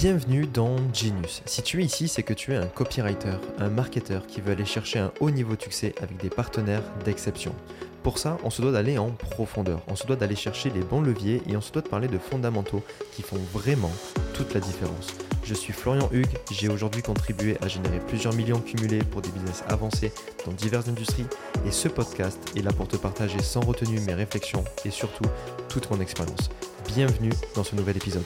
Bienvenue dans Genius. Si tu es ici, c'est que tu es un copywriter, un marketeur qui veut aller chercher un haut niveau de succès avec des partenaires d'exception. Pour ça, on se doit d'aller en profondeur, on se doit d'aller chercher les bons leviers et on se doit de parler de fondamentaux qui font vraiment toute la différence. Je suis Florian Hugues, j'ai aujourd'hui contribué à générer plusieurs millions cumulés pour des business avancés dans diverses industries et ce podcast est là pour te partager sans retenue mes réflexions et surtout toute mon expérience. Bienvenue dans ce nouvel épisode.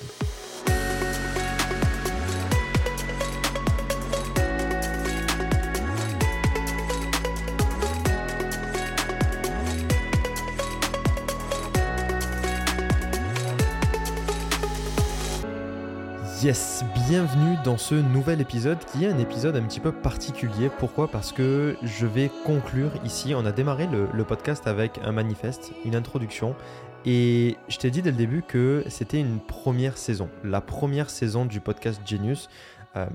Yes, bienvenue dans ce nouvel épisode qui est un épisode un petit peu particulier. Pourquoi? Parce que je vais conclure ici. On a démarré le, podcast avec un manifeste, une introduction. Et je t'ai dit dès le début que c'était une première saison. La première saison du podcast Genius. Euh,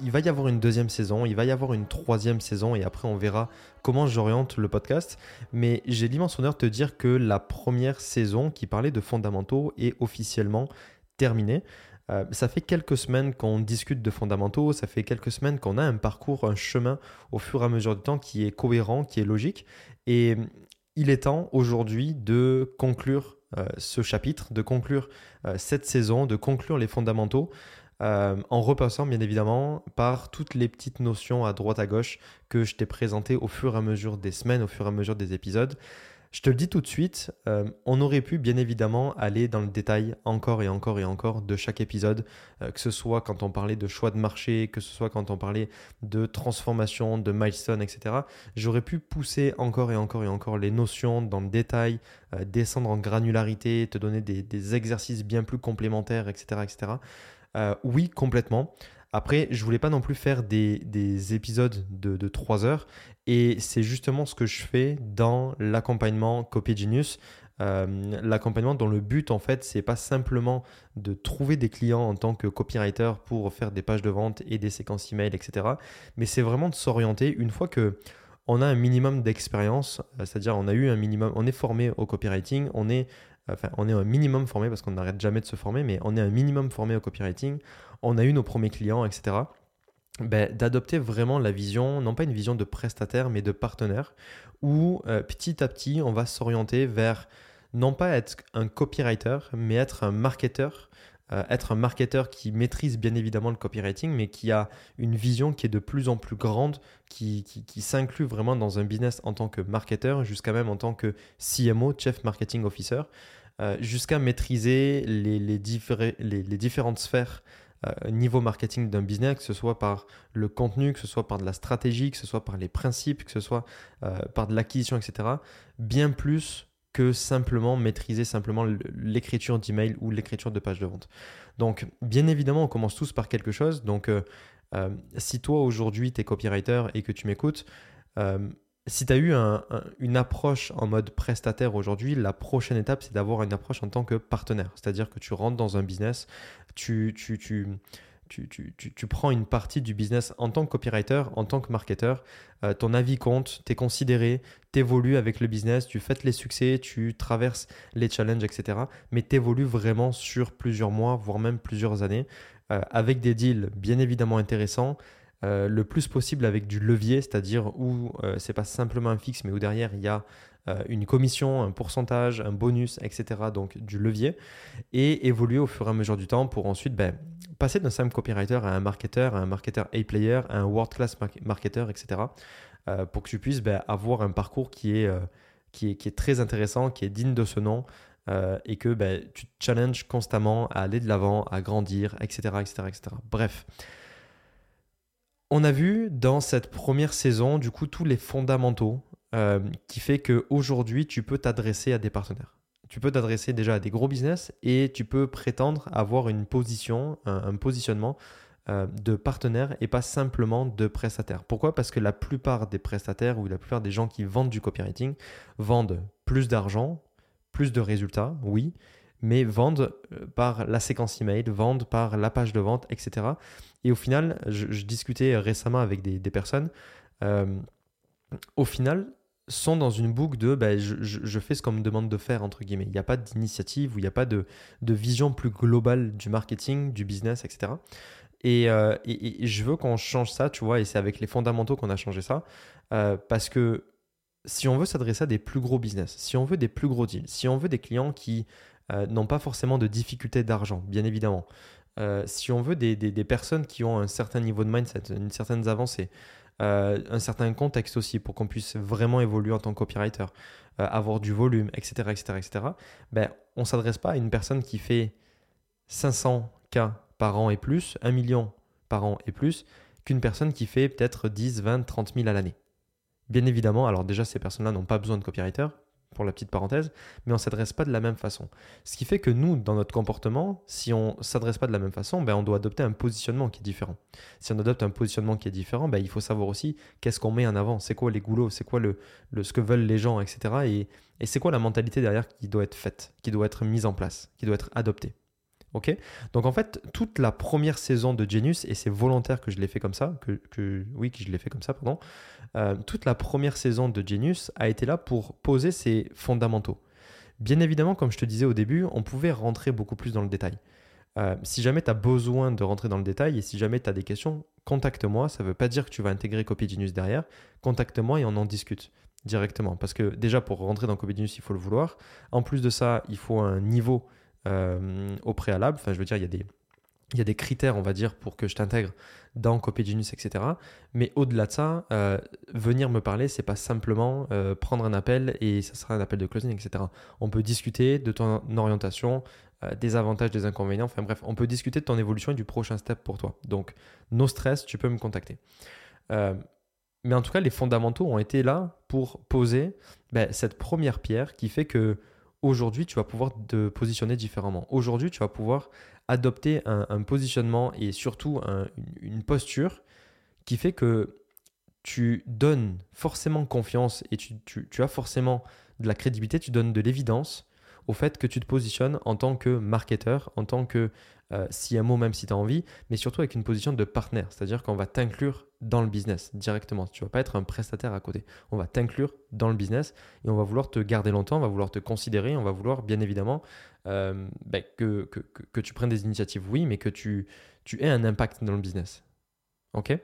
il va y avoir une deuxième saison, il va y avoir une troisième saison et après on verra comment j'oriente le podcast. Mais j'ai l'immense honneur de te dire que la première saison qui parlait de fondamentaux est officiellement terminée. Euh, ça fait quelques semaines qu'on discute de fondamentaux, ça fait quelques semaines qu'on a un parcours, un chemin au fur et à mesure du temps qui est cohérent, qui est logique. Et il est temps aujourd'hui de conclure euh, ce chapitre, de conclure euh, cette saison, de conclure les fondamentaux. en repassant bien évidemment par toutes les petites notions à droite à gauche que je t'ai présentées au fur et à mesure des semaines, au fur et à mesure des épisodes. Je te le dis tout de suite, euh, on aurait pu bien évidemment aller dans le détail encore et encore et encore de chaque épisode, euh, que ce soit quand on parlait de choix de marché, que ce soit quand on parlait de transformation, de milestone, etc. J'aurais pu pousser encore et encore et encore les notions dans le détail, euh, descendre en granularité, te donner des, exercices bien plus complémentaires, etc. etc. oui, complètement. Après, je voulais pas non plus faire des, épisodes de, de 3 heures. Et c'est justement ce que je fais dans l'accompagnement Copy Genius. Euh, l'accompagnement dont le but en fait c'est pas simplement de trouver des clients en tant que copywriter pour faire des pages de vente et des séquences email etc mais c'est vraiment de s'orienter. Une fois que on a un minimum d'expérience euh, c'est-à-dire on est formé au copywriting on est on est un minimum formé parce qu'on n'arrête jamais de se former mais on est un minimum formé au copywriting on a eu nos premiers clients, etc. Ben, d'adopter vraiment la vision, non pas une vision de prestataire, mais de partenaire, où euh, petit à petit, on va s'orienter vers non pas être un copywriter, mais être un marketeur, euh, être un marketeur qui maîtrise bien évidemment le copywriting, mais qui a une vision qui est de plus en plus grande, qui, qui, s'inclut vraiment dans un business en tant que marketeur, jusqu'à même en tant que CMO, Chief Marketing Officer, euh, jusqu'à maîtriser les, les, les différentes sphères niveau marketing d'un business, que ce soit par le contenu, que ce soit par de la stratégie, que ce soit par les principes, que ce soit euh, par de l'acquisition, etc. Bien plus que simplement maîtriser simplement l'écriture d'email ou l'écriture de page de vente. Donc, bien évidemment, on commence tous par quelque chose. Donc, euh, si toi aujourd'hui tu es copywriter et que tu m'écoutes, si tu as eu une approche en mode prestataire aujourd'hui, la prochaine étape, c'est d'avoir une approche en tant que partenaire. C'est-à-dire que tu rentres dans un business, tu, prends une partie du business en tant que copywriter, en tant que marketeur. Euh, ton avis compte, tu es considéré, tu évolues avec le business, tu fêtes les succès, tu traverses les challenges, etc. Mais tu évolues vraiment sur plusieurs mois, voire même plusieurs années, euh, avec des deals bien évidemment intéressants euh, le plus possible avec du levier, c'est-à-dire où euh, c'est pas simplement un fixe, mais où derrière il y a euh, une commission, un pourcentage, un bonus, etc. Donc du levier, et évoluer au fur et à mesure du temps pour ensuite ben, passer d'un simple copywriter à un marketeur, à un marketeur A-player, à un world-class marketer, etc. pour que tu puisses ben, avoir un parcours qui est, qui, est, qui est très intéressant, qui est digne de ce nom, et que ben, tu te challenges constamment à aller de l'avant, à grandir, etc., etc., etc. Bref, on a vu dans cette première saison, du coup, tous les fondamentaux euh, qui fait qu'aujourd'hui, tu peux t'adresser à des partenaires. Tu peux t'adresser déjà à des gros business et tu peux prétendre avoir une position, un, positionnement euh, de partenaire et pas simplement de prestataire. Pourquoi? Parce que la plupart des prestataires ou la plupart des gens qui vendent du copywriting vendent plus d'argent, plus de résultats, oui, mais vendent euh, par la séquence email, vendent par la page de vente, etc. Et au final, je, discutais récemment avec des, personnes. Euh, au final, sont dans une boucle de ben, je, fais ce qu'on me demande de faire, entre guillemets. Il n'y a pas d'initiative ou il n'y a pas de, vision plus globale du marketing, du business, etc. Euh, et, je veux qu'on change ça, tu vois, et c'est avec les fondamentaux qu'on a changé ça. Euh, parce que si on veut s'adresser à des plus gros business, si on veut des plus gros deals, si on veut des clients qui euh, n'ont pas forcément de difficultés d'argent, bien évidemment, si on veut des, des, personnes qui ont un certain niveau de mindset, une certaine avancée, euh, un certain contexte aussi pour qu'on puisse vraiment évoluer en tant que copywriter, euh, avoir du volume, etc., etc., etc., ben, on ne s'adresse pas à une personne qui fait 500 k par an et plus, 1 million par an et plus, qu'une personne qui fait peut-être 10, 20, 30 000 à l'année. Bien évidemment, alors déjà, ces personnes-là n'ont pas besoin de copywriter, pour la petite parenthèse, mais on ne s'adresse pas de la même façon. Ce qui fait que nous, dans notre comportement, si on ne s'adresse pas de la même façon, ben, on doit adopter un positionnement qui est différent. Si on adopte un positionnement qui est différent, ben, il faut savoir aussi qu'est-ce qu'on met en avant, c'est quoi les goulots, c'est quoi le, ce que veulent les gens, etc. Et, et c'est quoi la mentalité derrière qui doit être faite, qui doit être mise en place, qui doit être adoptée. Ok Donc en fait, toute la première saison de Genius, et c'est volontaire que je l'ai fait comme ça, que, oui, que je l'ai fait comme ça, pardon, euh, toute la première saison de Genius a été là pour poser ses fondamentaux. Bien évidemment, comme je te disais au début, on pouvait rentrer beaucoup plus dans le détail. Euh, si jamais tu as besoin de rentrer dans le détail et si jamais tu as des questions, contacte-moi. Ça ne veut pas dire que tu vas intégrer Copy Genius derrière. Contacte-moi et on en discute directement. Parce que déjà, pour rentrer dans Copy Genius, il faut le vouloir. En plus de ça, il faut un niveau euh, au préalable. Enfin, je veux dire, il y a des, il y a des critères, on va dire, pour que je t'intègre dans Copygenius, etc. Mais au-delà de ça, euh, venir me parler, c'est pas simplement euh, prendre un appel et ça sera un appel de closing, etc. On peut discuter de ton orientation, des avantages, des inconvénients. Enfin bref, on peut discuter de ton évolution et du prochain step pour toi. Donc, no stress, tu peux me contacter. mais en tout cas, les fondamentaux ont été là pour poser ben, cette première pierre qui fait que aujourd'hui, tu vas pouvoir te positionner différemment. Aujourd'hui, tu vas pouvoir adopter un, positionnement et surtout une posture qui fait que tu donnes forcément confiance et tu, as forcément de la crédibilité, tu donnes de l'évidence au fait que tu te positionnes en tant que marketeur, en tant que euh, CMO, même si tu as envie, mais surtout avec une position de partenaire. C'est-à-dire qu'on va t'inclure dans le business directement. Tu ne vas pas être un prestataire à côté. On va t'inclure dans le business et on va vouloir te garder longtemps, on va vouloir te considérer, on va vouloir bien évidemment euh, ben, que, que, que, tu prennes des initiatives, oui, mais que tu, tu aies un impact dans le business. OK?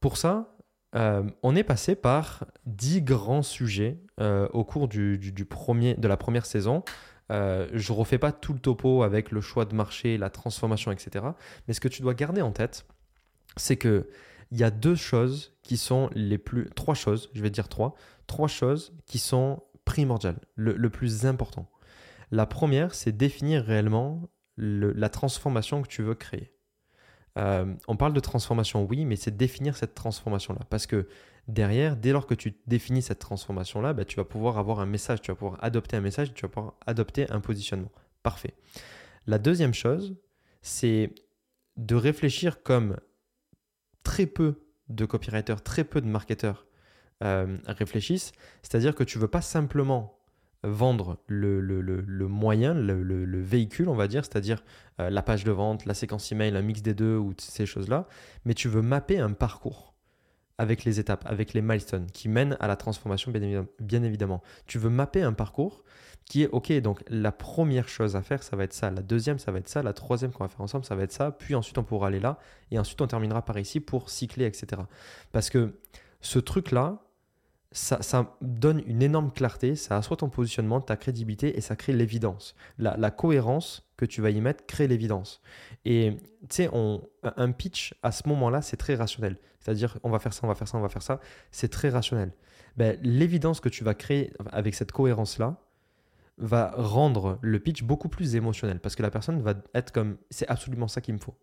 Pour ça, euh, on est passé par dix grands sujets euh, au cours du, premier, de la première saison. Euh, je ne refais pas tout le topo avec le choix de marché, la transformation, etc. Mais ce que tu dois garder en tête, c'est que il y a deux choses qui sont les plus, trois choses, je vais dire trois, trois choses qui sont primordiales, le, plus important. La première, c'est définir réellement la transformation que tu veux créer. Euh, on parle de transformation, oui, mais c'est définir cette transformation-là. Parce que derrière, dès lors que tu définis cette transformation-là, bah, tu vas pouvoir avoir un message, tu vas pouvoir adopter un message, tu vas pouvoir adopter un positionnement. Parfait. La deuxième chose, c'est de réfléchir comme très peu de copywriters, très peu de marketeurs euh, réfléchissent. C'est-à-dire que tu ne veux pas simplement vendre le, moyen, le, véhicule, on va dire, c'est-à-dire euh, la page de vente, la séquence email, un mix des deux ou ces choses-là, mais tu veux mapper un parcours avec les étapes, avec les milestones qui mènent à la transformation, bien évidemment. Tu veux mapper un parcours qui est, ok, donc la première chose à faire, ça va être ça, la deuxième, ça va être ça, la troisième qu'on va faire ensemble, ça va être ça, puis ensuite on pourra aller là, et ensuite on terminera par ici pour cycler, etc. Parce que ce truc-là, ça, donne une énorme clarté, ça assoit ton positionnement, ta crédibilité et ça crée l'évidence. La, cohérence que tu vas y mettre crée l'évidence. Et tu sais, un pitch à ce moment-là, c'est très rationnel. C'est-à-dire, on va faire ça, on va faire ça, on va faire ça. C'est très rationnel. Ben, l'évidence que tu vas créer avec cette cohérence-là va rendre le pitch beaucoup plus émotionnel parce que la personne va être comme c'est absolument ça qu'il me faut.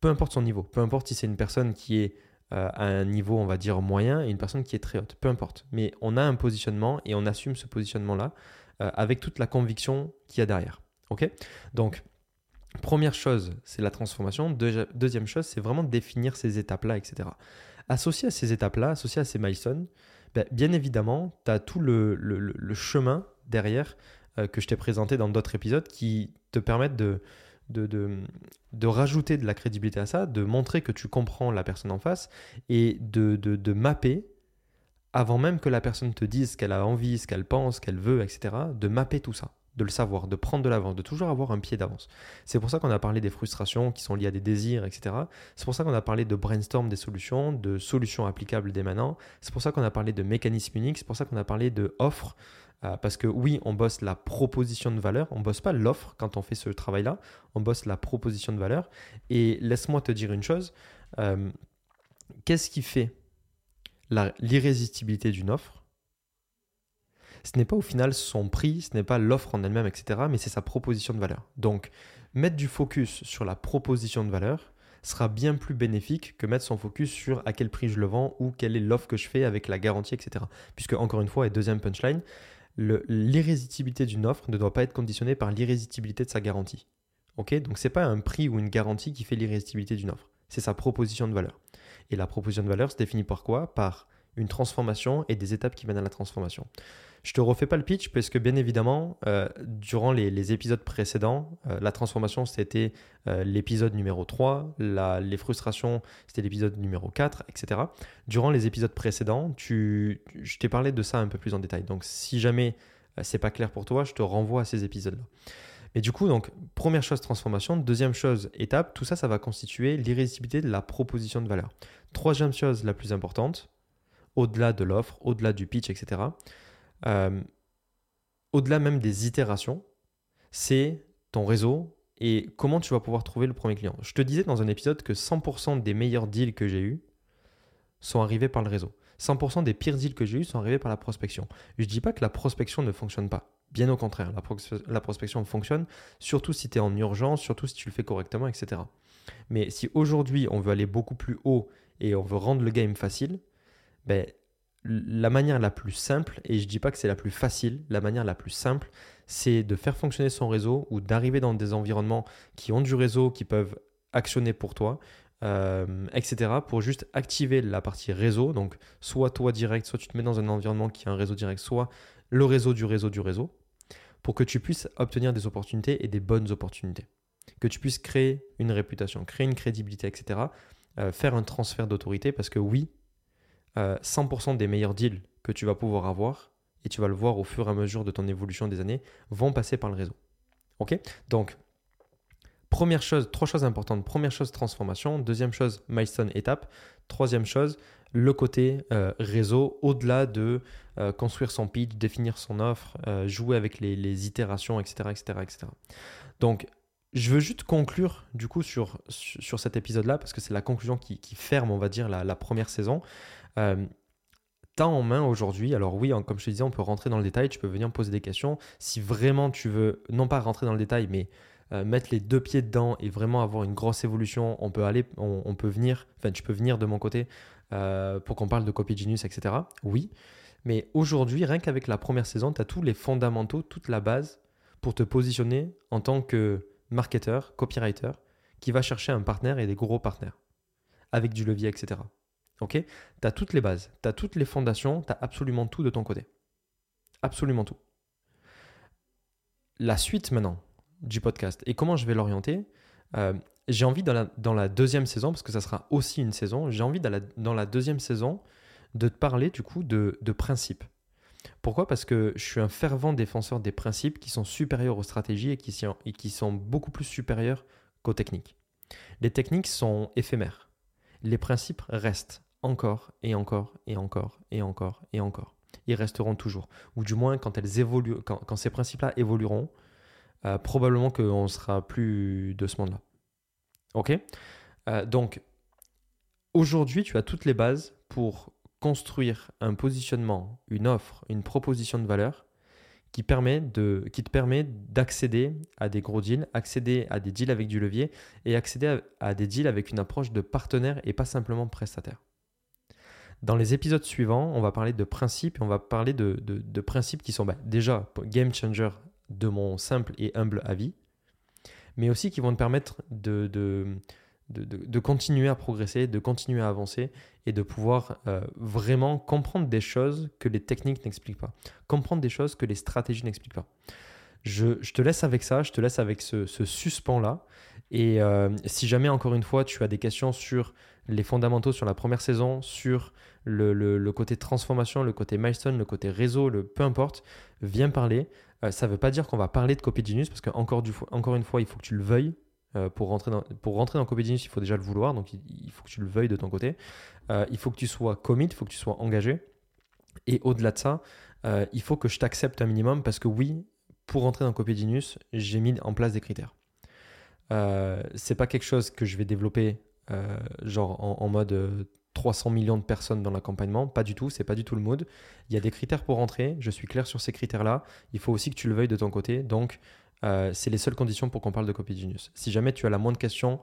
peu importe son niveau, peu importe si c'est une personne qui est euh, à un niveau, on va dire, moyen et une personne qui est très haute. Peu importe. Mais on a un positionnement et on assume ce positionnement-là euh, avec toute la conviction qu'il y a derrière. OK? Donc, première chose, c'est la transformation. deuxième chose, c'est vraiment définir ces étapes-là, etc. Associé à ces étapes-là, associé à ces milestones, ben, bien évidemment, tu as tout le, chemin derrière euh, que je t'ai présenté dans d'autres épisodes qui te permettent de de, de, rajouter de la crédibilité à ça, de montrer que tu comprends la personne en face et de, de mapper avant même que la personne te dise ce qu'elle a envie, ce qu'elle pense, ce qu'elle veut, etc., de mapper tout ça, de le savoir, de prendre de l'avance, de toujours avoir un pied d'avance. C'est pour ça qu'on a parlé des frustrations qui sont liées à des désirs, etc. C'est pour ça qu'on a parlé de brainstorm des solutions, de solutions applicables dès maintenant. C'est pour ça qu'on a parlé de mécanismes uniques, c'est pour ça qu'on a parlé de. Euh, parce que oui, on bosse la proposition de valeur, on bosse pas l'offre quand on fait ce travail-là, on bosse la proposition de valeur. Et laisse-moi te dire une chose, euh, qu'est-ce qui fait l'irrésistibilité d'une offre, ce n'est pas au final son prix, ce n'est pas l'offre en elle-même, etc., mais c'est sa proposition de valeur. Donc, mettre du focus sur la proposition de valeur sera bien plus bénéfique que mettre son focus sur à quel prix je le vends ou quelle est l'offre que je fais avec la garantie, etc. Puisque, encore une fois, et deuxième punchline, l'irrésistibilité d'une offre ne doit pas être conditionnée par l'irrésistibilité de sa garantie. Ok? Donc, ce n'est pas un prix ou une garantie qui fait l'irrésistibilité d'une offre, c'est sa proposition de valeur. Et la proposition de valeur se définit par quoi? Par une transformation et des étapes qui mènent à la transformation. Je te refais pas le pitch parce que bien évidemment, euh, durant les, épisodes précédents, euh, la transformation c'était euh, l'épisode numéro 3, les frustrations c'était l'épisode numéro 4, etc. Durant les épisodes précédents, je t'ai parlé de ça un peu plus en détail. Donc si jamais c'est pas clair pour toi, je te renvoie à ces épisodes-là. Et du coup, donc, première chose, transformation. Deuxième chose, étape. Tout ça, ça va constituer l'irrésistibilité de la proposition de valeur. Troisième chose la plus importante, au-delà de l'offre, au-delà du pitch, etc., euh, au-delà même des itérations, c'est ton réseau et comment tu vas pouvoir trouver le premier client. Je te disais dans un épisode que 100% des meilleurs deals que j'ai eus sont arrivés par le réseau. 100% des pires deals que j'ai eus sont arrivés par la prospection. Je ne dis pas que la prospection ne fonctionne pas. Bien au contraire, la, prospection fonctionne, surtout si tu es en urgence, surtout si tu le fais correctement, etc. Mais si aujourd'hui on veut aller beaucoup plus haut et on veut rendre le game facile, ben, la manière la plus simple, et je ne dis pas que c'est la plus facile, la manière la plus simple, c'est de faire fonctionner son réseau ou d'arriver dans des environnements qui ont du réseau, qui peuvent actionner pour toi, euh, etc. pour juste activer la partie réseau. Donc, soit toi direct, soit tu te mets dans un environnement qui a un réseau direct, soit le réseau du réseau du réseau, pour que tu puisses obtenir des opportunités et des bonnes opportunités. Que tu puisses créer une réputation, créer une crédibilité, etc. Euh, faire un transfert d'autorité, parce que oui, 100% euh, des meilleurs deals que tu vas pouvoir avoir, et tu vas le voir au fur et à mesure de ton évolution des années, vont passer par le réseau. Ok? Donc, première chose, trois choses importantes. Première chose, transformation. Deuxième chose, milestone, étape. Troisième chose, le côté euh, réseau, au-delà de euh, construire son pitch, définir son offre, jouer avec les, itérations, etc., etc., etc. Donc, je veux juste conclure du coup sur, sur cet épisode-là, parce que c'est la conclusion qui, ferme, on va dire, la, la première saison. Euh, T'as en main aujourd'hui, alors oui, comme je te disais, on peut rentrer dans le détail, tu peux venir me poser des questions. Si vraiment tu veux, non pas rentrer dans le détail, mais euh, mettre les deux pieds dedans et vraiment avoir une grosse évolution, on peut aller, on, peut venir, enfin tu peux venir de mon côté euh, pour qu'on parle de Copy Genius, etc. Oui, mais aujourd'hui, rien qu'avec la première saison, tu as tous les fondamentaux, toute la base pour te positionner en tant que marketeur, copywriter, qui va chercher un partenaire et des gros partenaires, avec du levier, etc. Ok? Tu as toutes les bases, tu as toutes les fondations, tu as absolument tout de ton côté. Absolument tout. La suite maintenant du podcast et comment je vais l'orienter, euh, j'ai envie dans la, deuxième saison, parce que ça sera aussi une saison, j'ai envie dans la, deuxième saison de te parler du coup de, de principes. Pourquoi? Parce que je suis un fervent défenseur des principes qui sont supérieurs aux stratégies et qui sont beaucoup plus supérieurs qu'aux techniques. Les techniques sont éphémères. Les principes restent encore et encore et encore et encore et encore. Ils resteront toujours. Ou du moins, quand, elles évoluent, quand, ces principes-là évolueront, euh, probablement qu'on ne sera plus de ce monde-là. Ok? Euh, Donc, aujourd'hui, tu as toutes les bases pour construire un positionnement, une offre, une proposition de valeur qui, te permet d'accéder à des gros deals, accéder à des deals avec du levier et accéder à des deals avec une approche de partenaire et pas simplement prestataire. Dans les épisodes suivants, on va parler de principes et on va parler de, principes qui sont bah, déjà game changer de mon simple et humble avis, mais aussi qui vont te permettre de, de, continuer à progresser, de continuer à avancer et de pouvoir euh, vraiment comprendre des choses que les techniques n'expliquent pas, comprendre des choses que les stratégies n'expliquent pas. Je, te laisse avec ça, je te laisse avec ce, ce suspens-là Et euh, si jamais, encore une fois, tu as des questions sur les fondamentaux sur la première saison, sur le, côté transformation, le côté milestone, le côté réseau, le peu importe, viens parler. Euh, ça ne veut pas dire qu'on va parler de Copy parce qu'encore encore une fois, il faut que tu le veuilles. Euh, pour, rentrer dans, pour dans Copy il faut déjà le vouloir, donc il, faut que tu le veuilles de ton côté. il faut que tu sois commit, il faut que tu sois engagé. Et au-delà de ça, il faut que je t'accepte un minimum parce que oui, pour rentrer dans Copy j'ai mis en place des critères. Euh, c'est pas quelque chose que je vais développer euh, genre en, mode 300 euh, millions de personnes dans l'accompagnement. Pas du tout, c'est pas du tout le mode. Il y a des critères pour rentrer, je suis clair sur ces critères-là. Il faut aussi que tu le veuilles de ton côté. Donc, c'est les seules conditions pour qu'on parle de Copy Genius. Si jamais tu as la moindre question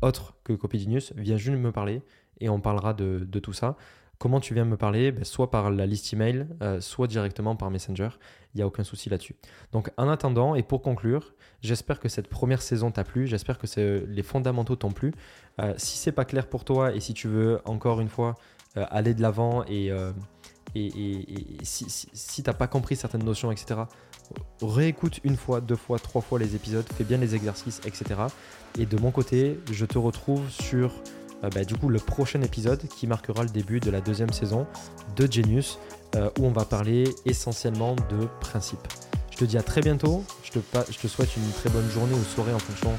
autre que Copy Genius, viens juste me parler et on parlera de, de tout ça. Comment tu viens me parler ben, Soit par la liste email, euh, soit directement par Messenger. Il n'y a aucun souci là-dessus. Donc en attendant, et pour conclure, j'espère que cette première saison t'a plu. J'espère que les fondamentaux t'ont plu. Euh, si c'est pas clair pour toi et si tu veux encore une fois euh, aller de l'avant et, et, si, si, tu n'as pas compris certaines notions, etc., réécoute une fois, deux fois, trois fois les épisodes, fais bien les exercices, etc. Et de mon côté, je te retrouve sur euh, bah, du coup le prochain épisode qui marquera le début de la deuxième saison de Genius euh, où on va parler essentiellement de principes. Je te dis à très bientôt, je te, je te souhaite une très bonne journée ou soirée en fonction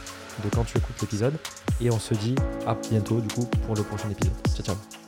de quand tu écoutes l'épisode et on se dit à bientôt du coup pour le prochain épisode. Ciao ciao